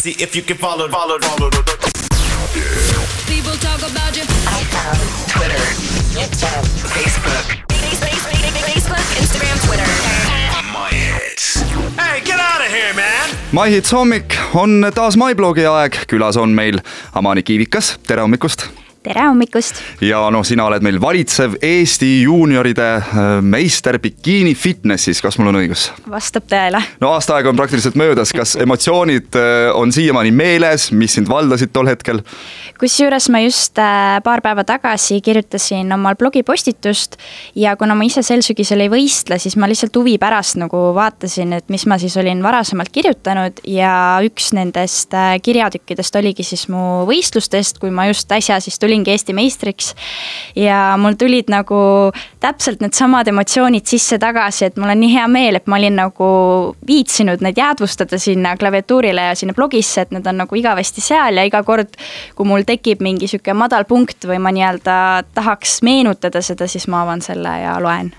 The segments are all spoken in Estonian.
See if you can follow, follow, follow. People talk about you. Twitter, YouTube, Facebook. Facebook, Instagram, Twitter. My hits. Hey, get out of here, man. MyHits hommik on taas MyBlogi aeg, külas on meil Amani Kiivikas, tere hommikust tere hommikust! ja noh, sina oled meil valitsev Eesti juunioride äh, meister bikiini fitnessis, kas mul on õigus? vastab tõele. no aasta aega on praktiliselt möödas, kas emotsioonid äh, on siiamaani meeles, mis sind valdasid tol hetkel? kusjuures ma just äh, paar päeva tagasi kirjutasin omal blogipostitust ja kuna ma ise sel sügisel ei võistle, siis ma lihtsalt huvi pärast nagu vaatasin, et mis ma siis olin varasemalt kirjutanud ja üks nendest kirjatükkidest oligi siis mu võistlustest, kui ma just äsja siis tulin tulingi Eesti meistriks. ja mul tulid nagu täpselt needsamad emotsioonid sisse-tagasi, et mul on nii hea meel, et ma olin nagu viitsinud need jäädvustada sinna klaviatuurile ja sinna blogisse, et need on nagu igavesti seal ja iga kord, kui mul tekib mingi sihuke madal punkt või ma nii-öelda tahaks meenutada seda, siis ma avan selle ja loen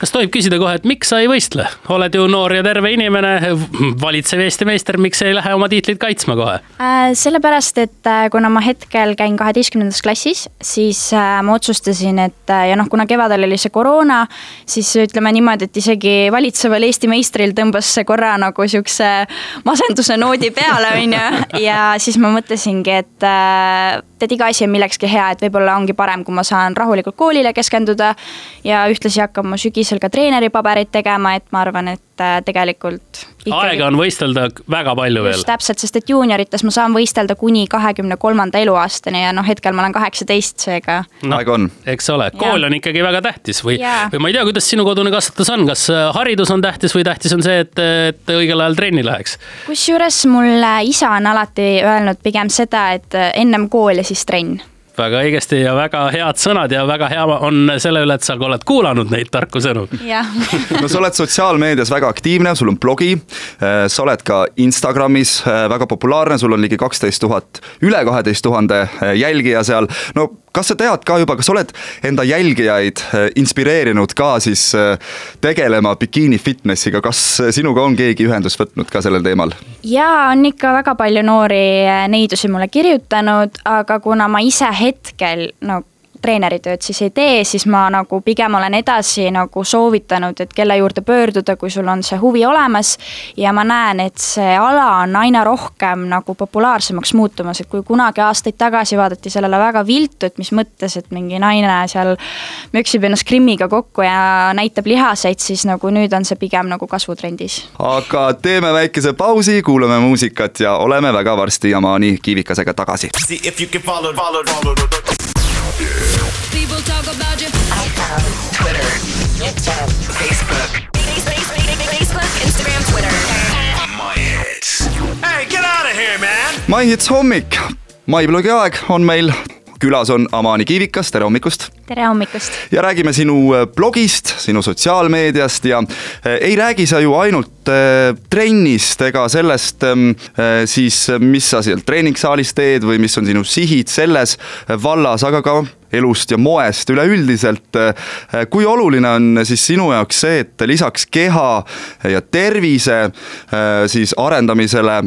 kas tohib küsida kohe, et miks sa ei võistle, oled ju noor ja terve inimene, valitsev Eesti meister, miks ei lähe oma tiitlit kaitsma kohe äh,? sellepärast, et äh, kuna ma hetkel käin kaheteistkümnendas klassis, siis äh, ma otsustasin, et ja noh, kuna kevadel oli see koroona, siis ütleme niimoodi, et isegi valitseval Eesti meistril tõmbas see korra nagu siukse masenduse noodi peale, on ju. ja siis ma mõtlesingi, et äh, tead, iga asi on millekski hea, et võib-olla ongi parem, kui ma saan rahulikult koolile keskenduda ja ühtlasi hakkama sügisel ka treeneripabereid tegema, et ma arvan, et äh, tegelikult ikkagi.... aega on võistelda väga palju veel. täpselt, sest et juuniorites ma saan võistelda kuni kahekümne kolmanda eluaastani ja noh, hetkel ma olen kaheksateist, seega no,. aega on. eks ole, kool on ikkagi väga tähtis või, või ma ei tea, kuidas sinu kodune kasvatus on, kas äh, haridus on tähtis või tähtis on see, et, et õigel ajal trenni läheks? kusjuures mul isa on alati öelnud pigem seda, et äh, ennem kool ja siis trenn väga õigesti ja väga head sõnad ja väga hea on selle üle, et sa oled kuulanud neid tarku sõnu. no sa oled sotsiaalmeedias väga aktiivne, sul on blogi, äh, sa oled ka Instagramis äh, väga populaarne, sul on ligi kaksteist tuhat, üle kaheteist tuhande äh, jälgija seal. no kas sa tead ka juba, kas oled enda jälgijaid inspireerinud ka siis tegelema bikiini fitnessiga, kas sinuga on keegi ühendust võtnud ka sellel teemal? jaa, on ikka väga palju noori neidusi mulle kirjutanud, aga kuna ma ise hetkel no treeneritööd siis ei tee, siis ma nagu pigem olen edasi nagu soovitanud, et kelle juurde pöörduda, kui sul on see huvi olemas. ja ma näen, et see ala on aina rohkem nagu populaarsemaks muutumas, et kui kunagi aastaid tagasi vaadati sellele väga viltu, et mis mõttes, et mingi naine seal möksib ennast Krimmiga kokku ja näitab lihaseid, siis nagu nüüd on see pigem nagu kasvutrendis. aga teeme väikese pausi, kuulame muusikat ja oleme väga varsti Amani Kiivikasega tagasi. People talk about you. Twitter, YouTube, Facebook. Facebook, Instagram, Twitter. My hits. Hey, get out of here, man. MyHits hommik, MyBlogi aeg on meil külas on Amani Kiivikas, tere hommikust! Tere hommikust! ja räägime sinu äh, blogist, sinu sotsiaalmeediast ja äh, ei räägi sa ju ainult äh, trennist ega sellest ähm, siis, mis sa seal treeningsaalis teed või mis on sinu sihid selles vallas, aga ka elust ja moest üleüldiselt. kui oluline on siis sinu jaoks see, et lisaks keha ja tervise siis arendamisele,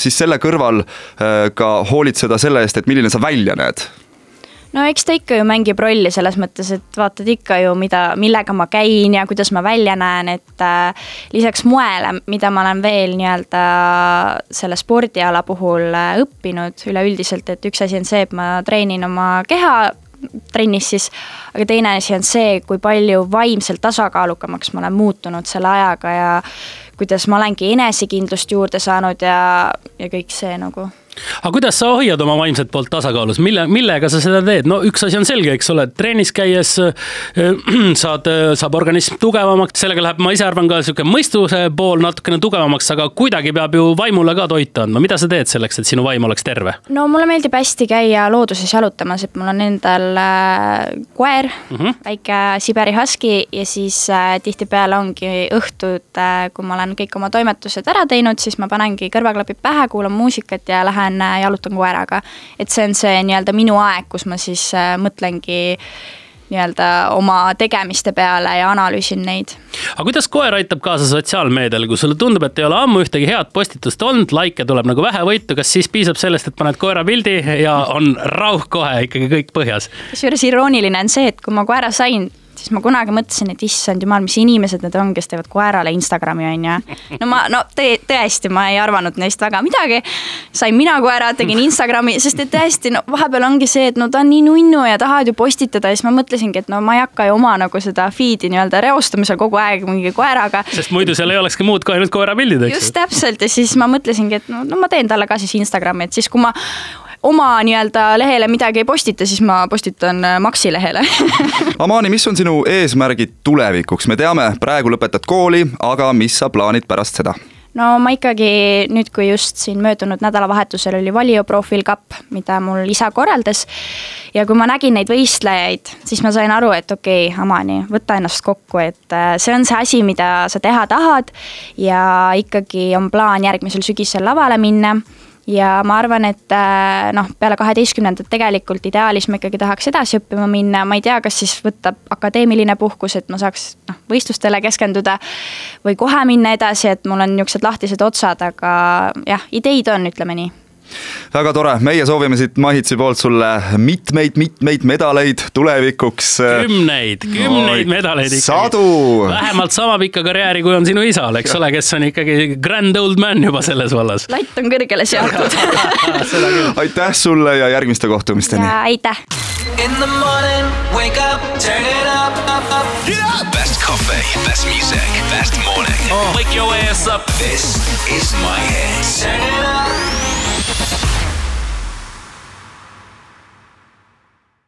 siis selle kõrval ka hoolitseda selle eest, et milline sa välja näed? No eks ta ikka ju mängib rolli selles mõttes, et vaatad ikka ju, mida, millega ma käin ja kuidas ma välja näen, et äh, lisaks moele, mida ma olen veel nii-öelda selle spordiala puhul äh, õppinud üleüldiselt, et üks asi on see, et ma treenin oma keha trennis siis, aga teine asi on see, kui palju vaimselt tasakaalukamaks ma olen muutunud selle ajaga ja kuidas ma olengi enesekindlust juurde saanud ja, ja kõik see nagu aga kuidas sa hoiad oma vaimset poolt tasakaalus, mille, millega sa seda teed, no üks asi on selge, eks ole, trennis käies äh, saad, saab organism tugevamaks, sellega läheb, ma ise arvan ka sihuke mõistuse pool natukene tugevamaks, aga kuidagi peab ju vaimule ka toitu andma, mida sa teed selleks, et sinu vaim oleks terve? no mulle meeldib hästi käia looduses jalutamas, et mul on endal äh, koer mm, -hmm. väike Siberi husky ja siis äh, tihtipeale ongi õhtud äh,, kui ma olen kõik oma toimetused ära teinud, siis ma panengi kõrvaklapid pähe, kuulan muusikat ja lähen lähen äh, jalutan koeraga. et see on see nii-öelda minu aeg, kus ma siis äh, mõtlengi nii-öelda oma tegemiste peale ja analüüsin neid. aga kuidas koer aitab kaasa sotsiaalmeediale, kui sulle tundub, et ei ole ammu ühtegi head postitust olnud, likee tuleb nagu vähevõitu, kas siis piisab sellest, et paned koera pildi ja on rauh kohe ikkagi kõik põhjas? kusjuures irooniline on see, et kui ma koera sain, siis ma kunagi mõtlesin, et issand jumal, mis inimesed need on, kes teevad koerale Instagrami, on ju. no ma, no tõ tõesti, ma ei arvanud neist väga midagi. sain mina koera, tegin Instagrami, sest et tõesti, no vahepeal ongi see, et no ta on nii nunnu ja tahavad ju postitada ja siis ma mõtlesingi, et no ma ei hakka ju oma nagu seda feed'i nii-öelda reostama seal kogu aeg mingi koeraga. sest muidu seal ei olekski muud kui ainult koerapildid, eks ju. just täpselt ja siis ma mõtlesingi, et no, no ma teen talle ka siis Instagrami, et siis kui ma oma nii-öelda lehele midagi ei postita, siis ma postitan äh, Maxi lehele Amani, mis on sinu eesmärgid tulevikuks, me teame, praegu lõpetad kooli, aga mis sa plaanid pärast seda? no ma ikkagi nüüd, kui just siin möödunud nädalavahetusel oli Valio Profil Cup, mida mul isa korraldas. ja kui ma nägin neid võistlejaid, siis ma sain aru, et okei okay,, Amani, võta ennast kokku, et äh, see on see asi, mida sa teha tahad. ja ikkagi on plaan järgmisel sügisel lavale minna ja ma arvan, et äh, noh, peale kaheteistkümnendat tegelikult ideaalis ma ikkagi tahaks edasi õppima minna, ma ei tea, kas siis võtta akadeemiline puhkus, et ma saaks noh, võistlustele keskenduda. või kohe minna edasi, et mul on niuksed lahtised otsad, aga jah, ideid on, ütleme nii väga tore, meie soovime siit Mahitsi poolt sulle mitmeid-mitmeid medaleid tulevikuks. kümneid, kümneid no, medaleid ikkagi. sadu. vähemalt sama pikka karjääri, kui on sinu isal, eks ole, kes on ikkagi grand old man juba selles vallas. latt on kõrgele seatud aitäh sulle ja järgmiste kohtumisteni. ja aitäh. In the morning, wake up, turn it up, up, up. Get up! Best coffee, best music, best morning. Wake your ass up. This is my hits. Turn it up.